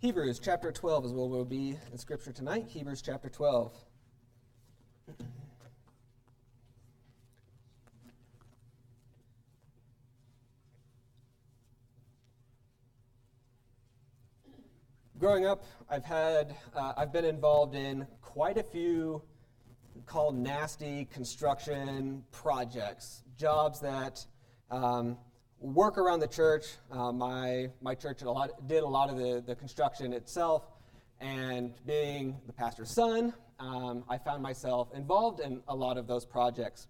Hebrews chapter 12 is where we'll be in Scripture tonight. Hebrews chapter 12. Growing up, I've had uh, I've been involved in quite a few called nasty construction projects, jobs that um, work around the church. Uh, my, my church did a, lot, did a lot of the, the construction itself, and being the pastor's son, um, I found myself involved in a lot of those projects.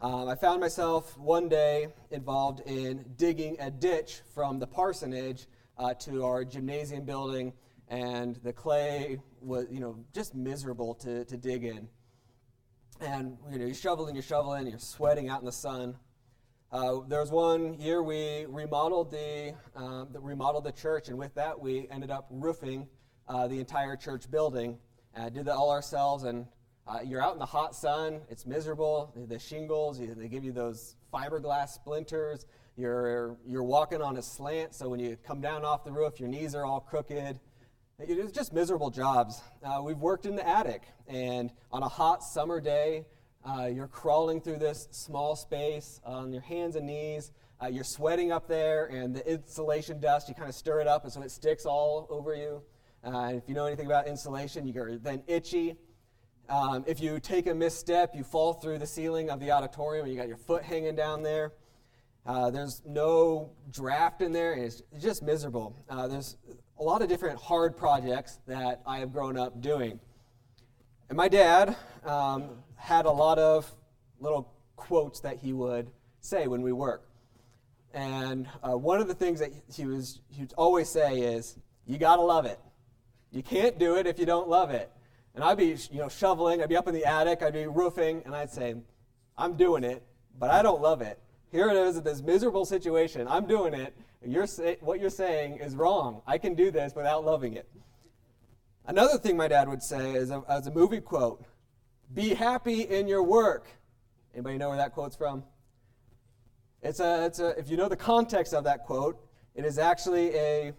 Um, I found myself one day involved in digging a ditch from the parsonage uh, to our gymnasium building, and the clay was, you know, just miserable to, to dig in. And you know, you're shoveling, you're shoveling, you're sweating out in the sun. Uh, there was one year we remodeled the, um, the, remodeled the church, and with that we ended up roofing uh, the entire church building. Uh, did that all ourselves, and uh, you're out in the hot sun. It's miserable. The shingles, they give you those fiberglass splinters. You're you're walking on a slant, so when you come down off the roof, your knees are all crooked. It's just miserable jobs. Uh, we've worked in the attic, and on a hot summer day, uh, you're crawling through this small space on your hands and knees. Uh, you're sweating up there, and the insulation dust, you kind of stir it up, and so it sticks all over you. Uh, if you know anything about insulation, you're then itchy. Um, if you take a misstep, you fall through the ceiling of the auditorium, and you got your foot hanging down there. Uh, there's no draft in there, and it's just miserable. Uh, there's a lot of different hard projects that I have grown up doing. And my dad um, had a lot of little quotes that he would say when we work. And uh, one of the things that he was he would always say is, "You gotta love it. You can't do it if you don't love it." And I'd be you know shoveling, I'd be up in the attic, I'd be roofing, and I'd say, "I'm doing it, but I don't love it. Here it is, this miserable situation. I'm doing it. You're say, what you're saying is wrong. I can do this without loving it." Another thing my dad would say is a, as a movie quote be happy in your work. Anybody know where that quote's from? It's a, it's a, if you know the context of that quote, it is actually a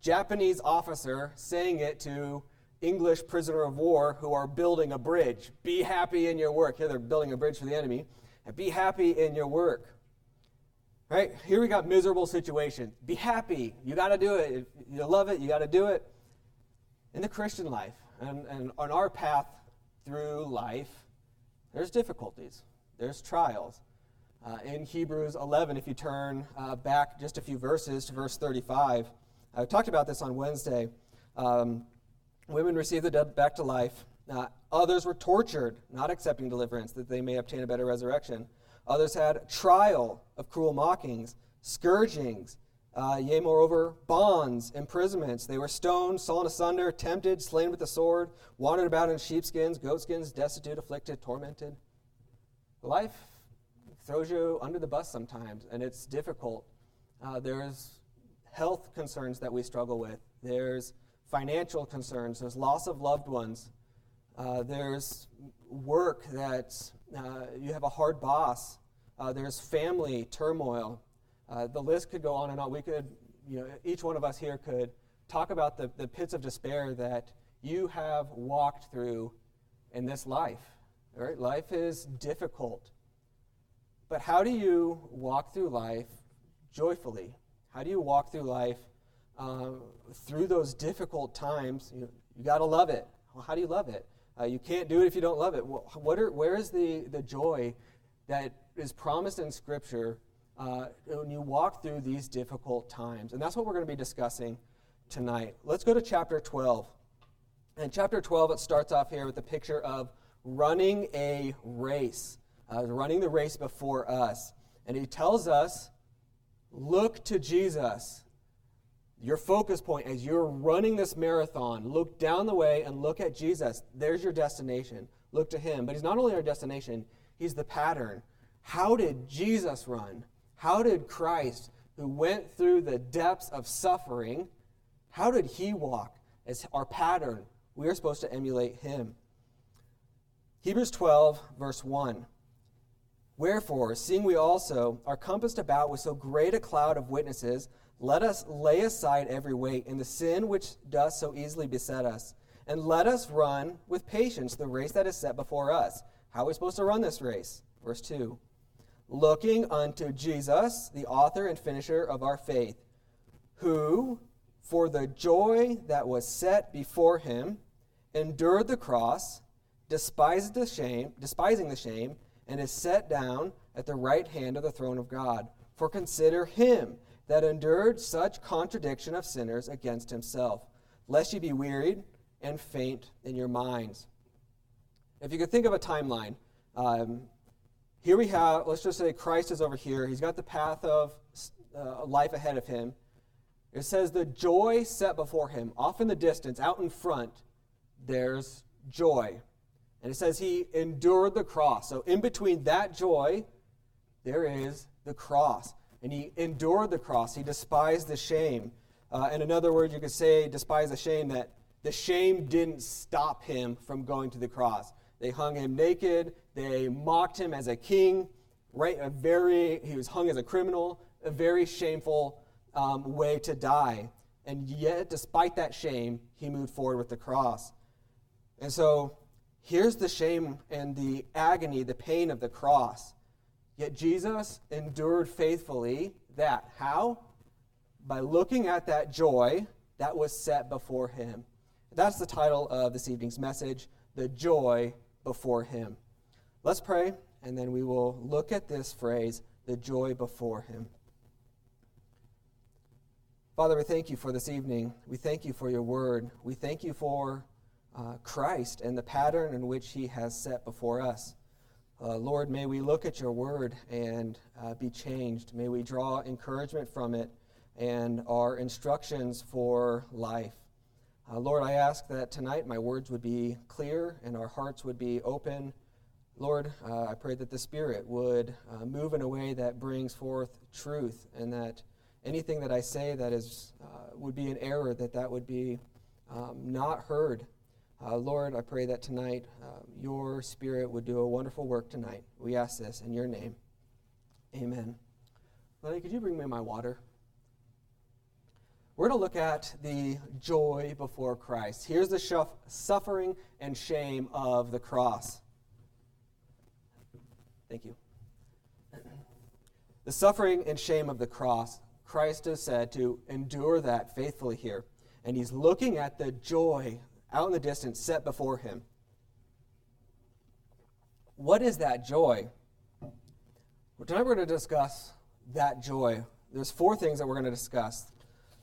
Japanese officer saying it to English prisoner of war who are building a bridge. Be happy in your work. Here they're building a bridge for the enemy. And be happy in your work. Right? Here we got miserable situation. Be happy. You got to do it. If you love it, you got to do it. In the Christian life and, and on our path through life, there's difficulties, there's trials. Uh, in Hebrews 11, if you turn uh, back just a few verses to verse 35, I talked about this on Wednesday. Um, women received the dead back to life. Uh, others were tortured, not accepting deliverance, that they may obtain a better resurrection. Others had trial of cruel mockings, scourgings, uh, yea, moreover, bonds, imprisonments. They were stoned, sawn asunder, tempted, slain with the sword, wandered about in sheepskins, goatskins, destitute, afflicted, tormented. Life throws you under the bus sometimes, and it's difficult. Uh, there's health concerns that we struggle with, there's financial concerns, there's loss of loved ones, uh, there's work that uh, you have a hard boss, uh, there's family turmoil. Uh, the list could go on and on. We could, you know, each one of us here could talk about the, the pits of despair that you have walked through in this life. Right? Life is difficult. But how do you walk through life joyfully? How do you walk through life um, through those difficult times? You, you got to love it. Well, how do you love it? Uh, you can't do it if you don't love it. What are, where is the, the joy that is promised in Scripture uh, when you walk through these difficult times. And that's what we're going to be discussing tonight. Let's go to chapter 12. In chapter 12, it starts off here with a picture of running a race, uh, running the race before us. And he tells us, look to Jesus. Your focus point as you're running this marathon, look down the way and look at Jesus. There's your destination. Look to him. But he's not only our destination, he's the pattern. How did Jesus run? How did Christ, who went through the depths of suffering, how did he walk as our pattern? We are supposed to emulate him. Hebrews 12, verse 1. Wherefore, seeing we also are compassed about with so great a cloud of witnesses, let us lay aside every weight and the sin which does so easily beset us, and let us run with patience the race that is set before us. How are we supposed to run this race? Verse 2 Looking unto Jesus, the author and finisher of our faith, who, for the joy that was set before him, endured the cross, despised the shame, despising the shame, and is set down at the right hand of the throne of God. For consider him that endured such contradiction of sinners against himself, lest ye be wearied and faint in your minds. If you could think of a timeline, um, here we have, let's just say Christ is over here. He's got the path of uh, life ahead of him. It says the joy set before him. Off in the distance, out in front, there's joy. And it says he endured the cross. So in between that joy, there is the cross. And he endured the cross. He despised the shame. Uh, in another word, you could say, despise the shame, that the shame didn't stop him from going to the cross. They hung him naked. They mocked him as a king. Right, a very he was hung as a criminal. A very shameful um, way to die. And yet, despite that shame, he moved forward with the cross. And so Here's the shame and the agony, the pain of the cross. Yet Jesus endured faithfully that. How? By looking at that joy that was set before him. That's the title of this evening's message The Joy Before Him. Let's pray, and then we will look at this phrase, the joy before him. Father, we thank you for this evening. We thank you for your word. We thank you for uh, Christ and the pattern in which he has set before us. Uh, Lord, may we look at your word and uh, be changed. May we draw encouragement from it and our instructions for life. Uh, Lord, I ask that tonight my words would be clear and our hearts would be open. Lord, uh, I pray that the Spirit would uh, move in a way that brings forth truth and that anything that I say that is, would be an error, that that would be um, not heard uh, Lord, I pray that tonight uh, your Spirit would do a wonderful work tonight. We ask this in your name. Amen. Lenny, could you bring me my water? We're going to look at the joy before Christ. Here's the shuff- suffering and shame of the cross. Thank you. The suffering and shame of the cross, Christ is said to endure that faithfully here. And he's looking at the joy out in the distance set before him. What is that joy? Well, tonight we're going to discuss that joy. There's four things that we're going to discuss.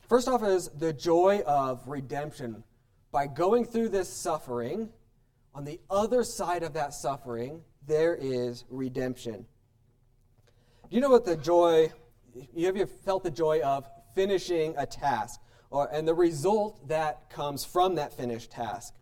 First off is the joy of redemption. By going through this suffering, on the other side of that suffering, there is redemption. Do you know what the joy, you have you felt the joy of finishing a task? or, and the result that comes from that finished task.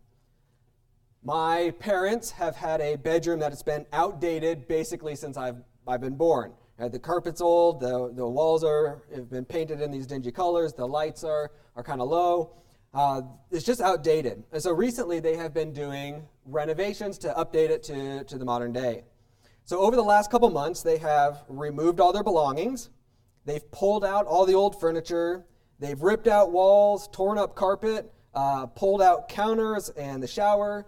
My parents have had a bedroom that has been outdated basically since I've, I've been born. Uh, the carpet's old, the, the walls are, have been painted in these dingy colors, the lights are, are kind of low. Uh, it's just outdated. And so recently they have been doing renovations to update it to, to the modern day. So over the last couple months, they have removed all their belongings. They've pulled out all the old furniture. They've ripped out walls, torn up carpet, uh, pulled out counters and the shower.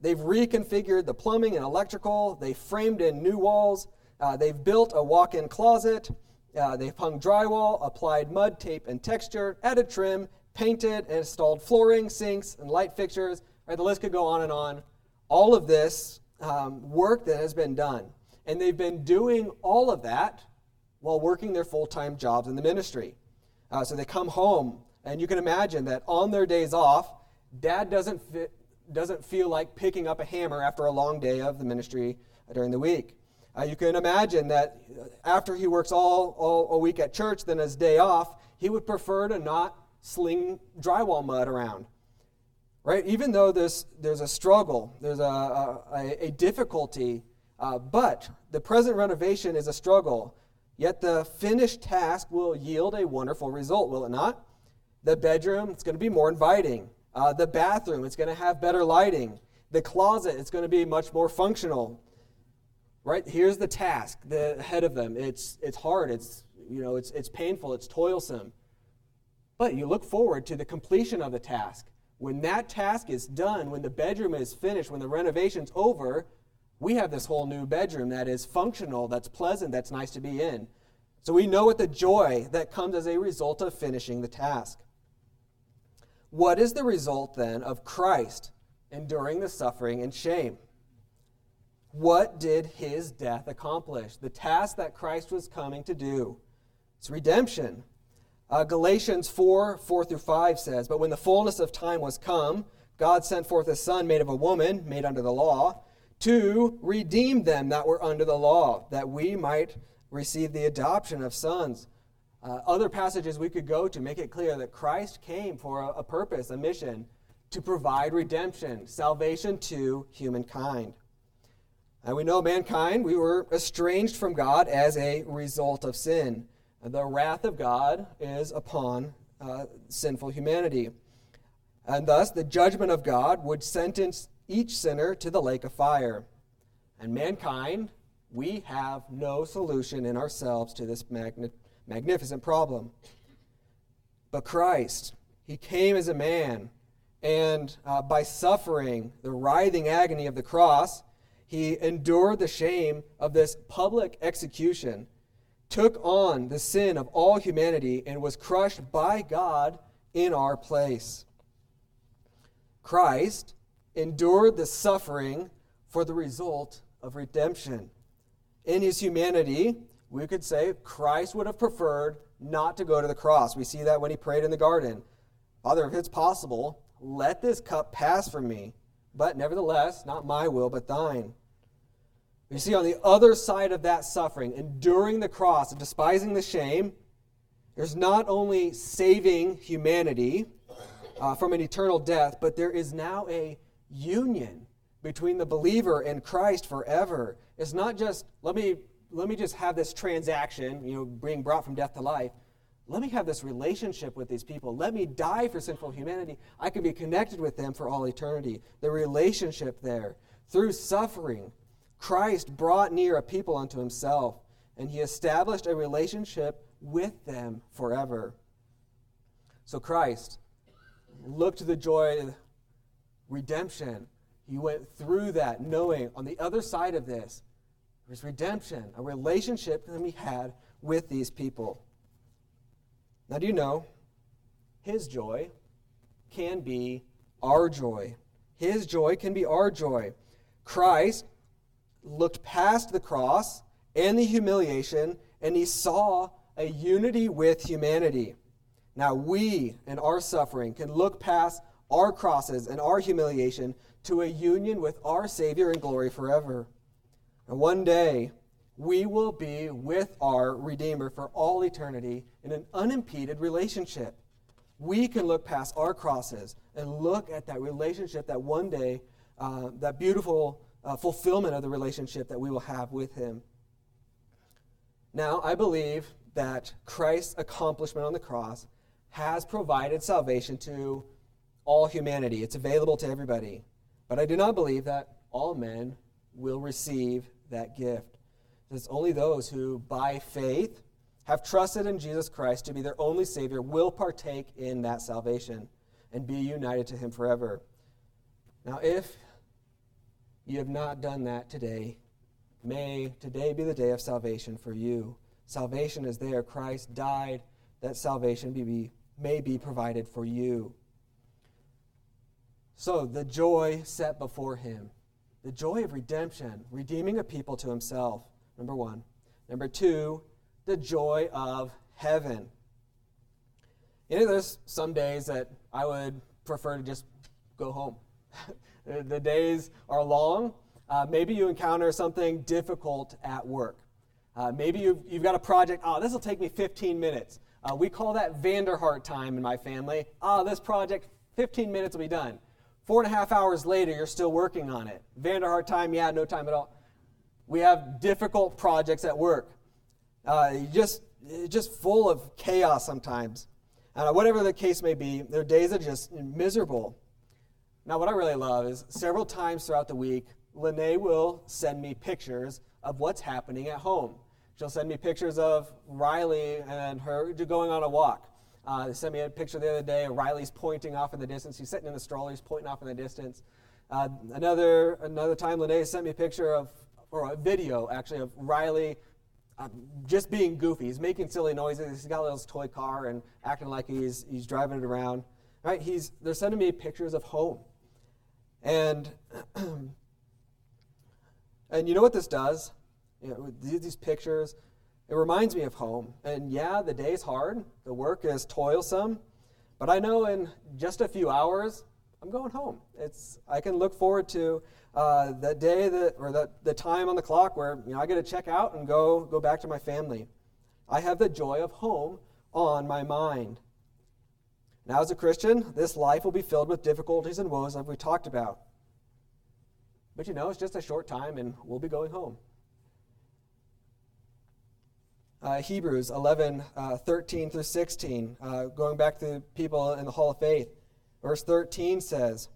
They've reconfigured the plumbing and electrical. They've framed in new walls. Uh, they've built a walk in closet. Uh, they've hung drywall, applied mud, tape, and texture, added trim, painted, and installed flooring, sinks, and light fixtures. Right, the list could go on and on. All of this um, work that has been done. And they've been doing all of that while working their full time jobs in the ministry. Uh, so they come home, and you can imagine that on their days off, dad doesn't, doesn't feel like picking up a hammer after a long day of the ministry during the week. Uh, you can imagine that after he works all, all a week at church, then his day off, he would prefer to not sling drywall mud around. Right? Even though there's, there's a struggle, there's a, a, a difficulty, uh, but the present renovation is a struggle. Yet the finished task will yield a wonderful result, will it not? The bedroom, it's going to be more inviting. Uh, the bathroom, it's going to have better lighting. The closet, it's going to be much more functional. Right? Here's the task the ahead of them. It's, it's hard, it's, you know, it's, it's painful, it's toilsome. But you look forward to the completion of the task. When that task is done, when the bedroom is finished, when the renovation's over, we have this whole new bedroom that is functional, that's pleasant, that's nice to be in. So we know what the joy that comes as a result of finishing the task. What is the result then of Christ enduring the suffering and shame? What did his death accomplish? The task that Christ was coming to do. It's redemption. Uh, Galatians 4 4 through 5 says, But when the fullness of time was come, God sent forth a Son made of a woman, made under the law, to redeem them that were under the law, that we might receive the adoption of sons. Uh, other passages we could go to make it clear that Christ came for a, a purpose, a mission, to provide redemption, salvation to humankind. And we know mankind, we were estranged from God as a result of sin. The wrath of God is upon uh, sinful humanity. And thus, the judgment of God would sentence each sinner to the lake of fire. And mankind, we have no solution in ourselves to this magni- magnificent problem. But Christ, He came as a man, and uh, by suffering the writhing agony of the cross, He endured the shame of this public execution, took on the sin of all humanity, and was crushed by God in our place. Christ endured the suffering for the result of redemption. In his humanity, we could say Christ would have preferred not to go to the cross. We see that when he prayed in the garden Father, if it's possible, let this cup pass from me, but nevertheless, not my will, but thine. You see, on the other side of that suffering, enduring the cross and despising the shame, there's not only saving humanity uh, from an eternal death, but there is now a union between the believer and Christ forever. It's not just, let me, let me just have this transaction, you know, being brought from death to life. Let me have this relationship with these people. Let me die for sinful humanity. I can be connected with them for all eternity. The relationship there. Through suffering, Christ brought near a people unto himself, and he established a relationship with them forever. So Christ looked to the joy of redemption. He went through that knowing on the other side of this, there's redemption, a relationship that he had with these people. Now, do you know his joy can be our joy? His joy can be our joy. Christ looked past the cross and the humiliation, and he saw a unity with humanity. Now, we in our suffering can look past our crosses and our humiliation to a union with our Savior in glory forever. And one day, we will be with our Redeemer for all eternity in an unimpeded relationship. We can look past our crosses and look at that relationship that one day, uh, that beautiful uh, fulfillment of the relationship that we will have with Him. Now, I believe that Christ's accomplishment on the cross has provided salvation to all humanity. It's available to everybody. But I do not believe that all men will receive that gift. It's only those who, by faith, have trusted in Jesus Christ to be their only Savior will partake in that salvation and be united to Him forever. Now, if you have not done that today, may today be the day of salvation for you. Salvation is there. Christ died that salvation be, may be provided for you. So, the joy set before him, the joy of redemption, redeeming a people to himself, number one. Number two, the joy of heaven. You know, there's some days that I would prefer to just go home. the days are long. Uh, maybe you encounter something difficult at work. Uh, maybe you've, you've got a project, oh, this will take me 15 minutes. Uh, we call that Vanderhart time in my family. Ah, oh, this project, 15 minutes will be done. Four and a half hours later, you're still working on it. Vanderhart time, yeah, no time at all. We have difficult projects at work. Uh, just, just full of chaos sometimes. Uh, whatever the case may be, their days are just miserable. Now, what I really love is several times throughout the week, Lene will send me pictures of what's happening at home. She'll send me pictures of Riley and her going on a walk. Uh, they sent me a picture the other day of Riley's pointing off in the distance. He's sitting in the stroller, he's pointing off in the distance. Uh, another, another time, Lene sent me a picture of, or a video actually, of Riley uh, just being goofy. He's making silly noises. He's got a little toy car and acting like he's, he's driving it around. Right? He's, they're sending me pictures of home. And, and you know what this does? You know, these pictures, it reminds me of home. And yeah, the day's hard, the work is toilsome, but I know in just a few hours, I'm going home. It's, I can look forward to uh, that day that, or that, the time on the clock where you know, I get to check out and go, go back to my family. I have the joy of home on my mind. Now, as a Christian, this life will be filled with difficulties and woes, like we talked about. But you know, it's just a short time and we'll be going home. Uh, Hebrews 11, uh, 13 through 16, uh, going back to people in the Hall of Faith. Verse 13 says,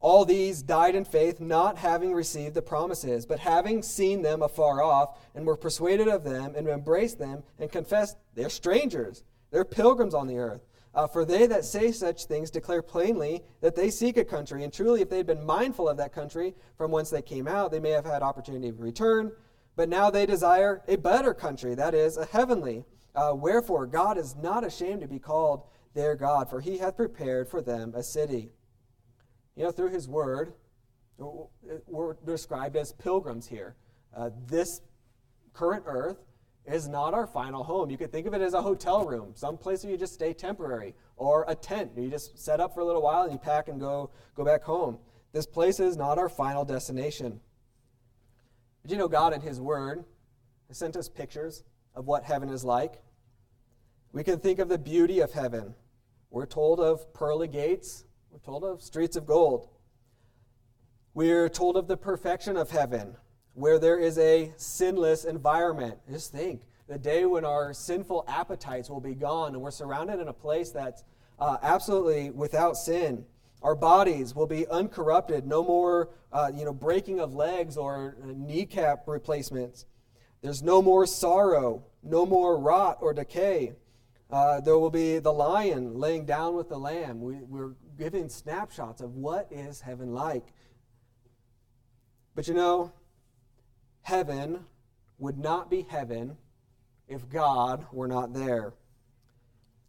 All these died in faith, not having received the promises, but having seen them afar off, and were persuaded of them, and embraced them, and confessed they're strangers, they're pilgrims on the earth. Uh, for they that say such things declare plainly that they seek a country, and truly, if they had been mindful of that country from whence they came out, they may have had opportunity to return. But now they desire a better country, that is, a heavenly. Uh, wherefore, God is not ashamed to be called their God, for he hath prepared for them a city. You know, through his word, we're described as pilgrims here. Uh, this current earth is not our final home. You could think of it as a hotel room, some place where you just stay temporary, or a tent. You just set up for a little while and you pack and go, go back home. This place is not our final destination. But you know, God in His Word has sent us pictures of what heaven is like. We can think of the beauty of heaven. We're told of pearly gates, we're told of streets of gold. We're told of the perfection of heaven, where there is a sinless environment. Just think the day when our sinful appetites will be gone and we're surrounded in a place that's uh, absolutely without sin. Our bodies will be uncorrupted, no more uh, you know, breaking of legs or kneecap replacements. There's no more sorrow, no more rot or decay. Uh, there will be the lion laying down with the lamb. We, we're giving snapshots of what is heaven like. But you know, heaven would not be heaven if God were not there.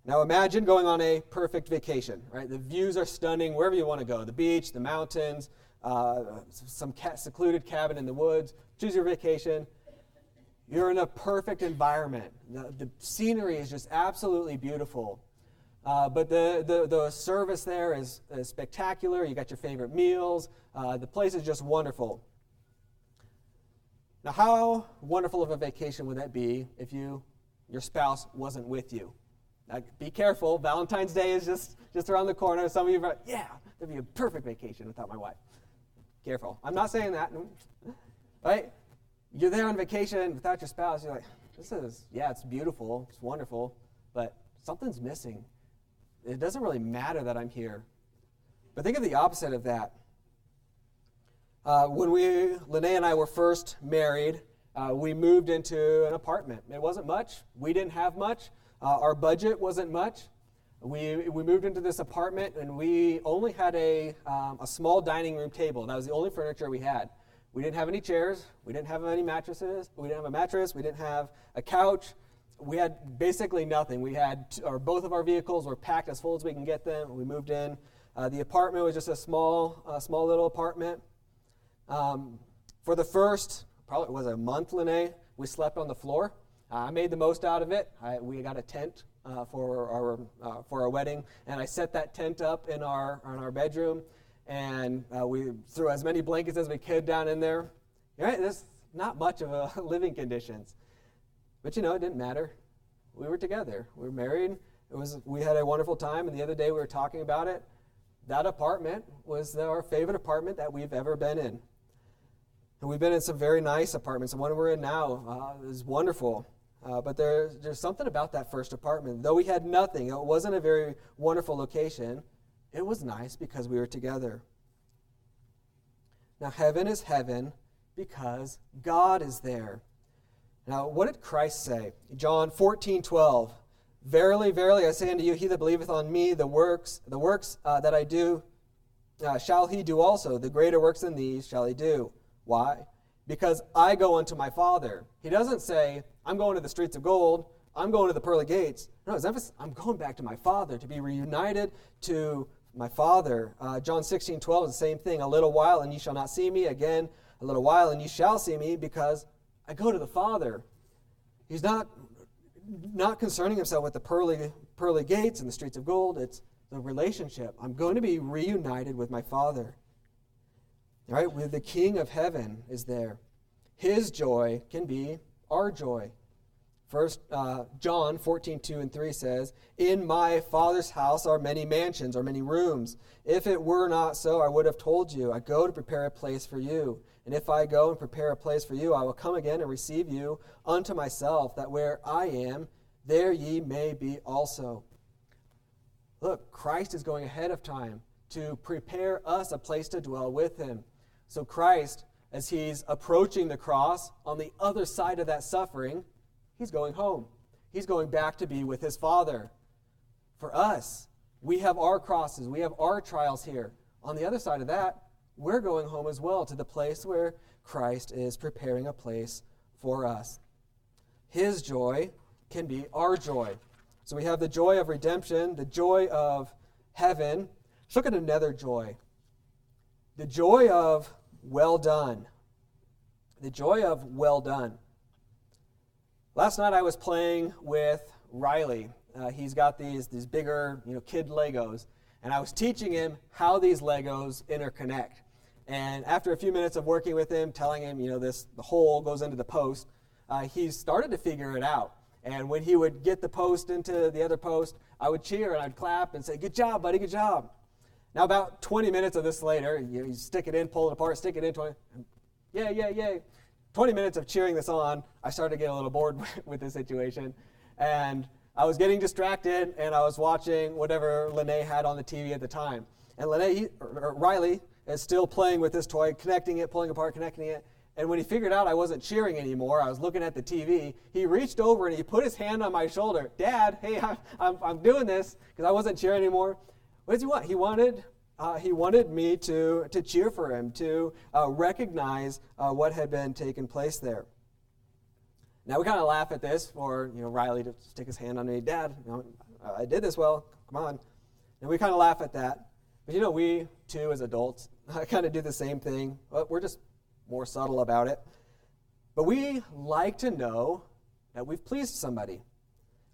Now imagine going on a perfect vacation, right? The views are stunning wherever you want to go the beach, the mountains, uh, some secluded cabin in the woods. Choose your vacation. You're in a perfect environment. The, the scenery is just absolutely beautiful. Uh, but the, the, the, service there is, is, spectacular. You got your favorite meals. Uh, the place is just wonderful. Now, how wonderful of a vacation would that be if you, your spouse wasn't with you? Now, be careful. Valentine's Day is just, just around the corner. Some of you are, like, yeah, that'd be a perfect vacation without my wife. Careful. I'm not saying that. Right? You're there on vacation without your spouse, you're like, this is, yeah, it's beautiful, it's wonderful, but something's missing. It doesn't really matter that I'm here. But think of the opposite of that. Uh, when we, Lene and I were first married, uh, we moved into an apartment. It wasn't much. We didn't have much. Uh, our budget wasn't much. We, we moved into this apartment and we only had a, um, a small dining room table. That was the only furniture we had. We didn't have any chairs. We didn't have any mattresses. We didn't have a mattress. We didn't have a couch. We had basically nothing. We had, or both of our vehicles were packed as full as we can get them. We moved in. Uh, the apartment was just a small, uh, small little apartment. Um, for the first, probably it was a month, Lene, we slept on the floor. Uh, I made the most out of it. I, we got a tent uh, for our uh, for our wedding, and I set that tent up in our in our bedroom and uh, we threw as many blankets as we could down in there. Right? There's not much of a living conditions, but you know it didn't matter. We were together. We were married. It was we had a wonderful time. And the other day we were talking about it. That apartment was our favorite apartment that we've ever been in. And we've been in some very nice apartments. The one we're in now uh, is wonderful. Uh, but there's, there's something about that first apartment. Though we had nothing, it wasn't a very wonderful location. It was nice because we were together. Now, heaven is heaven because God is there. Now, what did Christ say? John 14, 12. Verily, verily, I say unto you, he that believeth on me, the works, the works uh, that I do, uh, shall he do also. The greater works than these shall he do. Why? Because I go unto my Father. He doesn't say, I'm going to the streets of gold. I'm going to the pearly gates. No, his emphasis, I'm going back to my Father to be reunited to my Father. Uh, John 16, 12 is the same thing. A little while and ye shall not see me. Again, a little while and ye shall see me because I go to the Father. He's not, not concerning himself with the pearly, pearly gates and the streets of gold. It's the relationship. I'm going to be reunited with my Father. All right, with the King of heaven is there. His joy can be our joy. First uh, John 14, 2 and 3 says, In my Father's house are many mansions, or many rooms. If it were not so, I would have told you, I go to prepare a place for you. And if I go and prepare a place for you, I will come again and receive you unto myself, that where I am, there ye may be also. Look, Christ is going ahead of time to prepare us a place to dwell with him. So Christ, as he's approaching the cross on the other side of that suffering, He's going home. He's going back to be with his Father. For us, we have our crosses, we have our trials here. On the other side of that, we're going home as well to the place where Christ is preparing a place for us. His joy can be our joy. So we have the joy of redemption, the joy of heaven. Let's look at another joy the joy of well done. The joy of well done. Last night I was playing with Riley. Uh, he's got these, these bigger, you know, kid Legos, and I was teaching him how these Legos interconnect. And after a few minutes of working with him, telling him, you know, this the hole goes into the post, uh, he started to figure it out. And when he would get the post into the other post, I would cheer and I'd clap and say, "Good job, buddy! Good job." Now, about 20 minutes of this later, you, know, you stick it in, pull it apart, stick it in, 20, yeah, yeah, yeah. 20 minutes of cheering this on, I started to get a little bored with the situation. And I was getting distracted and I was watching whatever Lene had on the TV at the time. And Lene, or Riley is still playing with this toy, connecting it, pulling apart, connecting it. And when he figured out I wasn't cheering anymore, I was looking at the TV, he reached over and he put his hand on my shoulder. Dad, hey, I'm, I'm, I'm doing this because I wasn't cheering anymore. What does he want? He wanted uh, he wanted me to, to cheer for him, to uh, recognize uh, what had been taking place there. Now we kind of laugh at this for you know Riley to stick his hand on me, Dad. You know, I did this well. Come on, and we kind of laugh at that. But you know, we too as adults kind of do the same thing. But we're just more subtle about it. But we like to know that we've pleased somebody.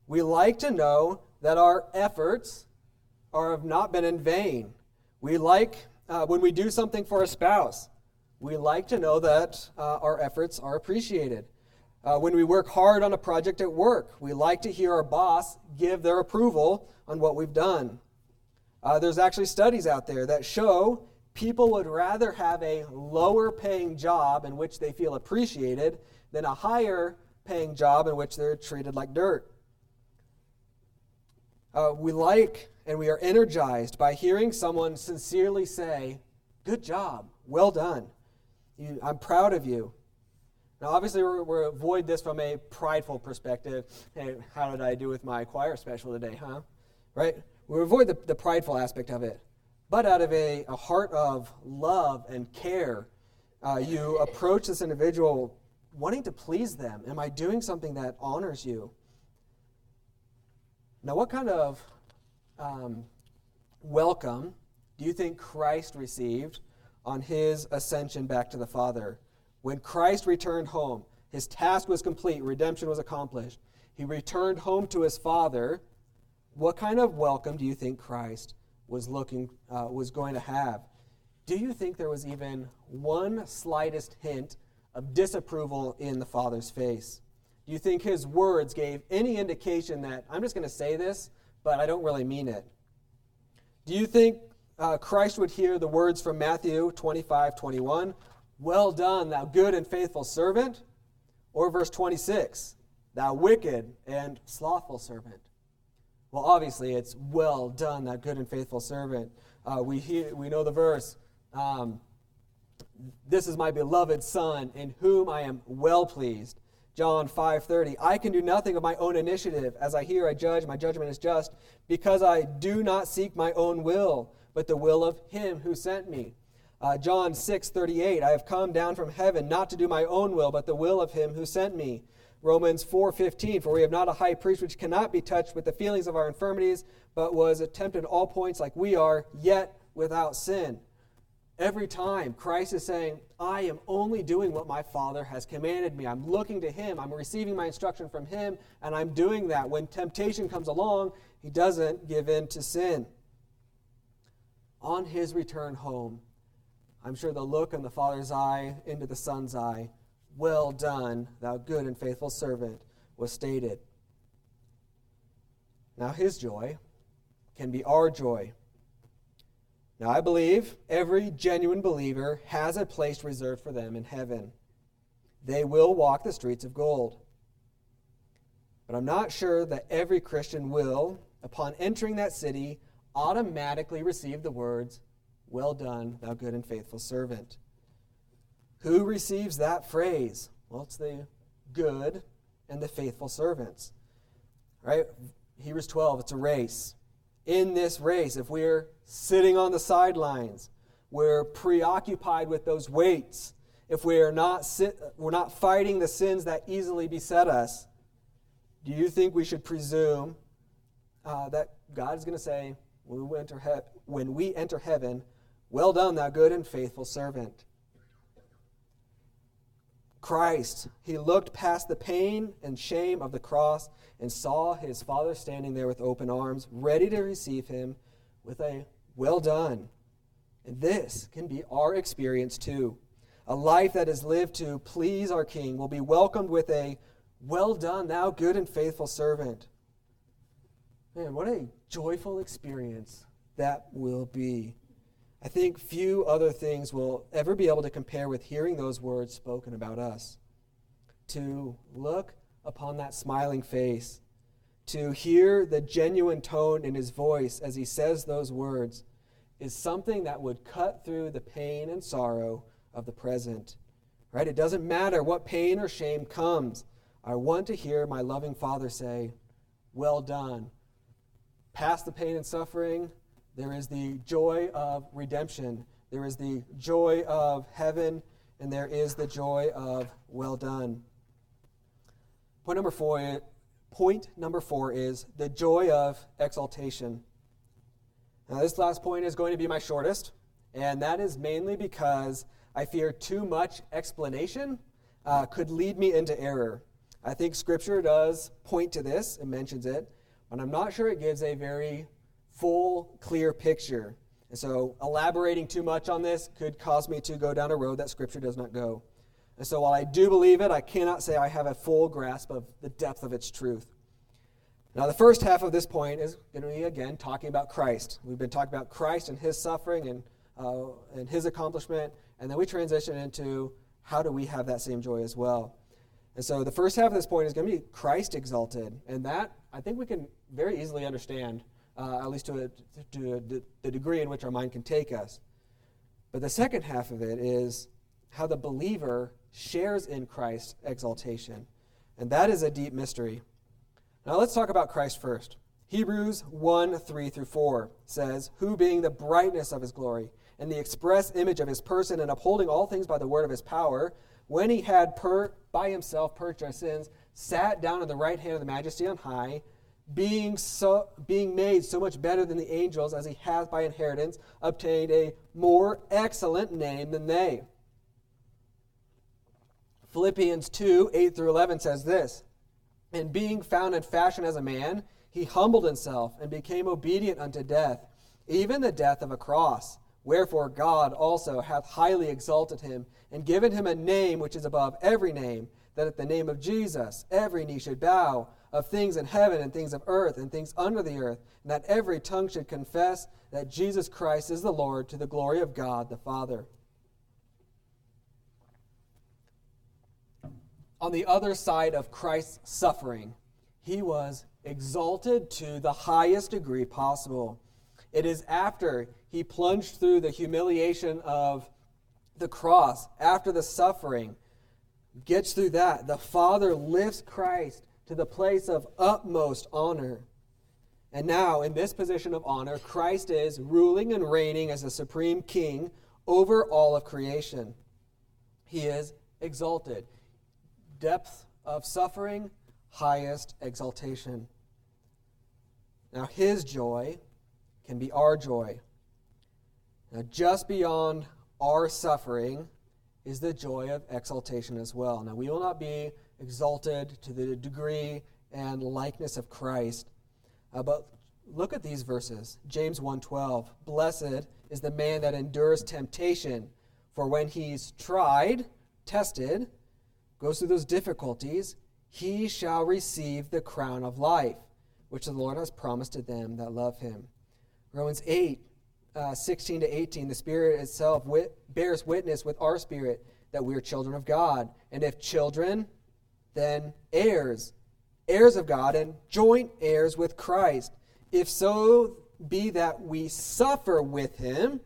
We like to know that our efforts are have not been in vain we like, uh, when we do something for a spouse, we like to know that uh, our efforts are appreciated. Uh, when we work hard on a project at work, we like to hear our boss give their approval on what we've done. Uh, there's actually studies out there that show people would rather have a lower paying job in which they feel appreciated than a higher paying job in which they're treated like dirt. Uh, we like and we are energized by hearing someone sincerely say, Good job, well done. You, I'm proud of you. Now, obviously, we're, we're avoid this from a prideful perspective. Hey, how did I do with my choir special today, huh? Right? We avoid the, the prideful aspect of it. But out of a, a heart of love and care, uh, you approach this individual wanting to please them. Am I doing something that honors you? Now, what kind of um, welcome do you think Christ received on his ascension back to the Father? When Christ returned home, his task was complete, redemption was accomplished. He returned home to his Father. What kind of welcome do you think Christ was looking uh, was going to have? Do you think there was even one slightest hint of disapproval in the Father's face? Do you think his words gave any indication that I'm just going to say this, but I don't really mean it. Do you think uh, Christ would hear the words from Matthew 25, 21? Well done, thou good and faithful servant. Or verse 26, thou wicked and slothful servant. Well, obviously, it's well done, thou good and faithful servant. Uh, we, hear, we know the verse. Um, This is my beloved Son, in whom I am well pleased. John 5:30 I can do nothing of my own initiative. As I hear I judge. My judgment is just because I do not seek my own will but the will of him who sent me. Uh, John 6:38 I have come down from heaven not to do my own will but the will of him who sent me. Romans 4:15 For we have not a high priest which cannot be touched with the feelings of our infirmities but was tempted all points like we are yet without sin Every time Christ is saying, I am only doing what my Father has commanded me. I'm looking to Him. I'm receiving my instruction from Him, and I'm doing that. When temptation comes along, He doesn't give in to sin. On His return home, I'm sure the look in the Father's eye into the Son's eye, Well done, thou good and faithful servant, was stated. Now, His joy can be our joy. Now, I believe every genuine believer has a place reserved for them in heaven. They will walk the streets of gold. But I'm not sure that every Christian will, upon entering that city, automatically receive the words, Well done, thou good and faithful servant. Who receives that phrase? Well, it's the good and the faithful servants. Right? Hebrews 12, it's a race in this race, if we're sitting on the sidelines, we're preoccupied with those weights, if we're not, sit, we're not fighting the sins that easily beset us, do you think we should presume uh, that God is going to say, when we, enter he- when we enter heaven, well done, thou good and faithful servant? Christ, he looked past the pain and shame of the cross and saw his father standing there with open arms, ready to receive him with a well done. And this can be our experience too. A life that is lived to please our King will be welcomed with a well done, thou good and faithful servant. Man, what a joyful experience that will be. I think few other things will ever be able to compare with hearing those words spoken about us. To look upon that smiling face, to hear the genuine tone in his voice as he says those words, is something that would cut through the pain and sorrow of the present. Right? It doesn't matter what pain or shame comes. I want to hear my loving Father say, Well done. Past the pain and suffering, there is the joy of redemption. There is the joy of heaven, and there is the joy of well done. Point number four, point number four is the joy of exaltation. Now, this last point is going to be my shortest, and that is mainly because I fear too much explanation uh, could lead me into error. I think Scripture does point to this and mentions it, but I'm not sure it gives a very full, clear picture. And so, elaborating too much on this could cause me to go down a road that Scripture does not go. And so, while I do believe it, I cannot say I have a full grasp of the depth of its truth. Now, the first half of this point is going to be, again, talking about Christ. We've been talking about Christ and his suffering and, uh, and his accomplishment, and then we transition into how do we have that same joy as well. And so, the first half of this point is going to be Christ exalted, and that I think we can very easily understand uh, at least to, a, to the degree in which our mind can take us. But the second half of it is how the believer shares in Christ's exaltation. And that is a deep mystery. Now let's talk about Christ first. Hebrews 1 3 through 4 says, Who being the brightness of his glory, and the express image of his person, and upholding all things by the word of his power, when he had per, by himself purged our sins, sat down at the right hand of the majesty on high being, so, being made so much better than the angels as he hath by inheritance obtained a more excellent name than they. Philippians 2 8 through 11 says this And being found in fashion as a man, he humbled himself and became obedient unto death, even the death of a cross. Wherefore God also hath highly exalted him and given him a name which is above every name, that at the name of Jesus every knee should bow of things in heaven and things of earth and things under the earth, and that every tongue should confess that Jesus Christ is the Lord to the glory of God the Father. On the other side of Christ's suffering, he was exalted to the highest degree possible. It is after he plunged through the humiliation of the cross, after the suffering, gets through that, the Father lifts Christ to the place of utmost honor. And now, in this position of honor, Christ is ruling and reigning as the supreme king over all of creation. He is exalted. Depth of suffering, highest exaltation. Now, his joy can be our joy. Now, just beyond our suffering is the joy of exaltation as well. Now, we will not be exalted to the degree and likeness of Christ, uh, but look at these verses. James 1:12. Blessed is the man that endures temptation, for when he's tried, tested, goes through those difficulties, he shall receive the crown of life, which the Lord has promised to them that love him. Romans 8, uh, 16 to 18, the Spirit itself wit- bears witness with our spirit that we are children of God. And if children, then heirs, heirs of God, and joint heirs with Christ. If so be that we suffer with him,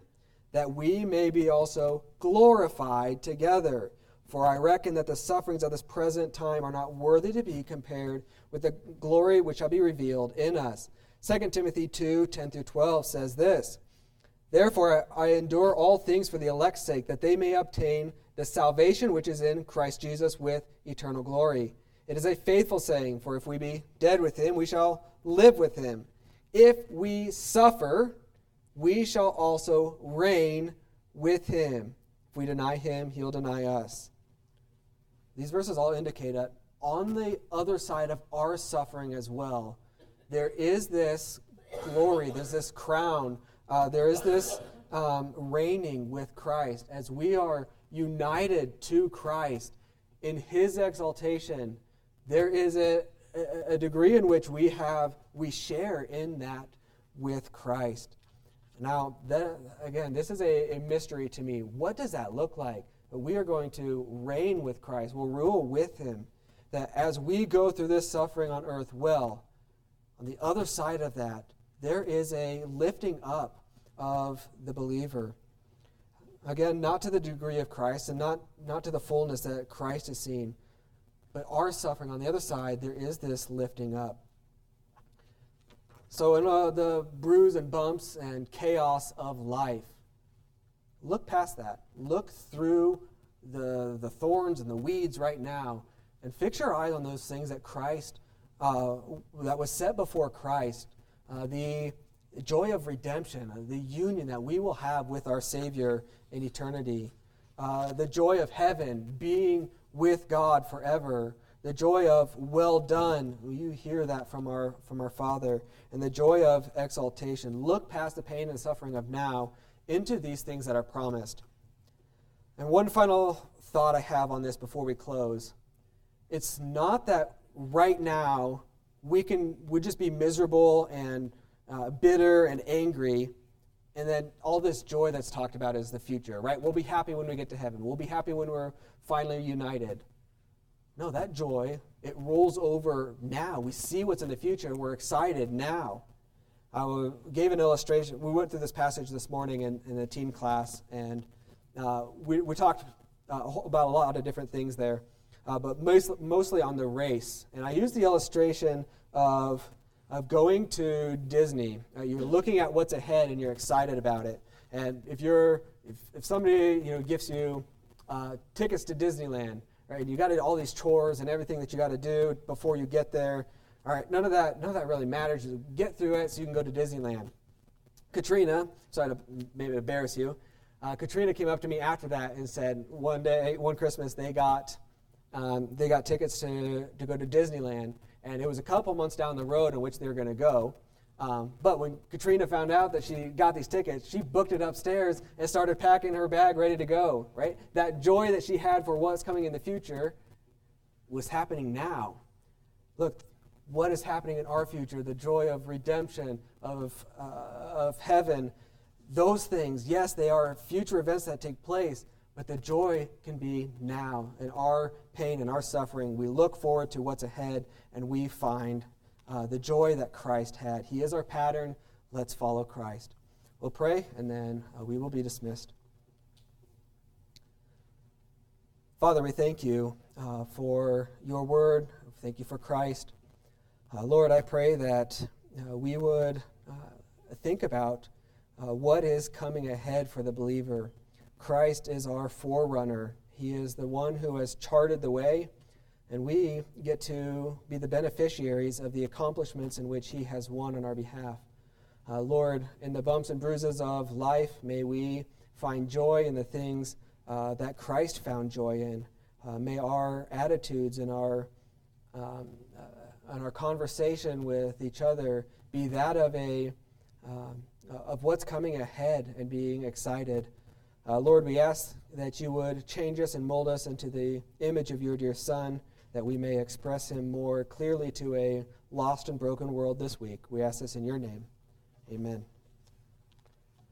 that we may be also glorified together. For I reckon that the sufferings of this present time are not worthy to be compared with the glory which shall be revealed in us. 2 Timothy 2 10 through 12 says this Therefore I endure all things for the elect's sake, that they may obtain the salvation which is in Christ Jesus with eternal glory. It is a faithful saying, for if we be dead with him, we shall live with him. If we suffer, we shall also reign with him. If we deny him, he'll deny us. These verses all indicate that on the other side of our suffering as well, there is this glory, there's this crown, uh, there is this um, reigning with Christ as we are united to Christ in his exaltation. There is a, a degree in which we have we share in that with Christ. Now, that, again, this is a, a mystery to me. What does that look like? we are going to reign with Christ, we'll rule with him. That as we go through this suffering on earth, well, on the other side of that, there is a lifting up of the believer. Again, not to the degree of Christ and not, not to the fullness that Christ is seen, but our suffering on the other side, there is this lifting up. So, in uh, the bruise and bumps and chaos of life, Look past that. Look through the, the thorns and the weeds right now and fix your eyes on those things that Christ, uh, that was set before Christ. Uh, the joy of redemption, the union that we will have with our Savior in eternity, uh, the joy of heaven, being with God forever, the joy of well done. You hear that from our, from our Father, and the joy of exaltation. Look past the pain and suffering of now into these things that are promised. And one final thought I have on this before we close it's not that right now we can we just be miserable and uh, bitter and angry and then all this joy that's talked about is the future right? We'll be happy when we get to heaven. We'll be happy when we're finally united. No that joy it rolls over now. We see what's in the future and we're excited now. I gave an illustration. We went through this passage this morning in, in a teen class, and uh, we, we talked uh, about a lot of different things there, uh, but most, mostly on the race. And I used the illustration of, of going to Disney. Uh, you're looking at what's ahead and you're excited about it. And if, you're, if, if somebody you know, gives you uh, tickets to Disneyland, right, you got all these chores and everything that you got to do before you get there, all right, none of that, none of that really matters. Get through it so you can go to Disneyland. Katrina, sorry to maybe embarrass you. Uh, Katrina came up to me after that and said one day, one Christmas, they got um, they got tickets to, to go to Disneyland, and it was a couple months down the road in which they were going to go. Um, but when Katrina found out that she got these tickets, she booked it upstairs and started packing her bag ready to go. Right, that joy that she had for what's coming in the future was happening now. Look, what is happening in our future, the joy of redemption, of, uh, of heaven, those things, yes, they are future events that take place, but the joy can be now. In our pain and our suffering, we look forward to what's ahead and we find uh, the joy that Christ had. He is our pattern. Let's follow Christ. We'll pray and then uh, we will be dismissed. Father, we thank you uh, for your word. Thank you for Christ. Uh, Lord, I pray that uh, we would uh, think about what is coming ahead for the believer. Christ is our forerunner, He is the one who has charted the way, and we get to be the beneficiaries of the accomplishments in which He has won on our behalf. Uh, Lord, in the bumps and bruises of life, may we find joy in the things uh, that Christ found joy in. Uh, may our attitudes and our um, uh, and our conversation with each other be that of a um, of what's coming ahead and being excited. Uh, Lord, we ask that you would change us and mold us into the image of your dear Son, that we may express him more clearly to a lost and broken world this week. We ask this in your name. Amen.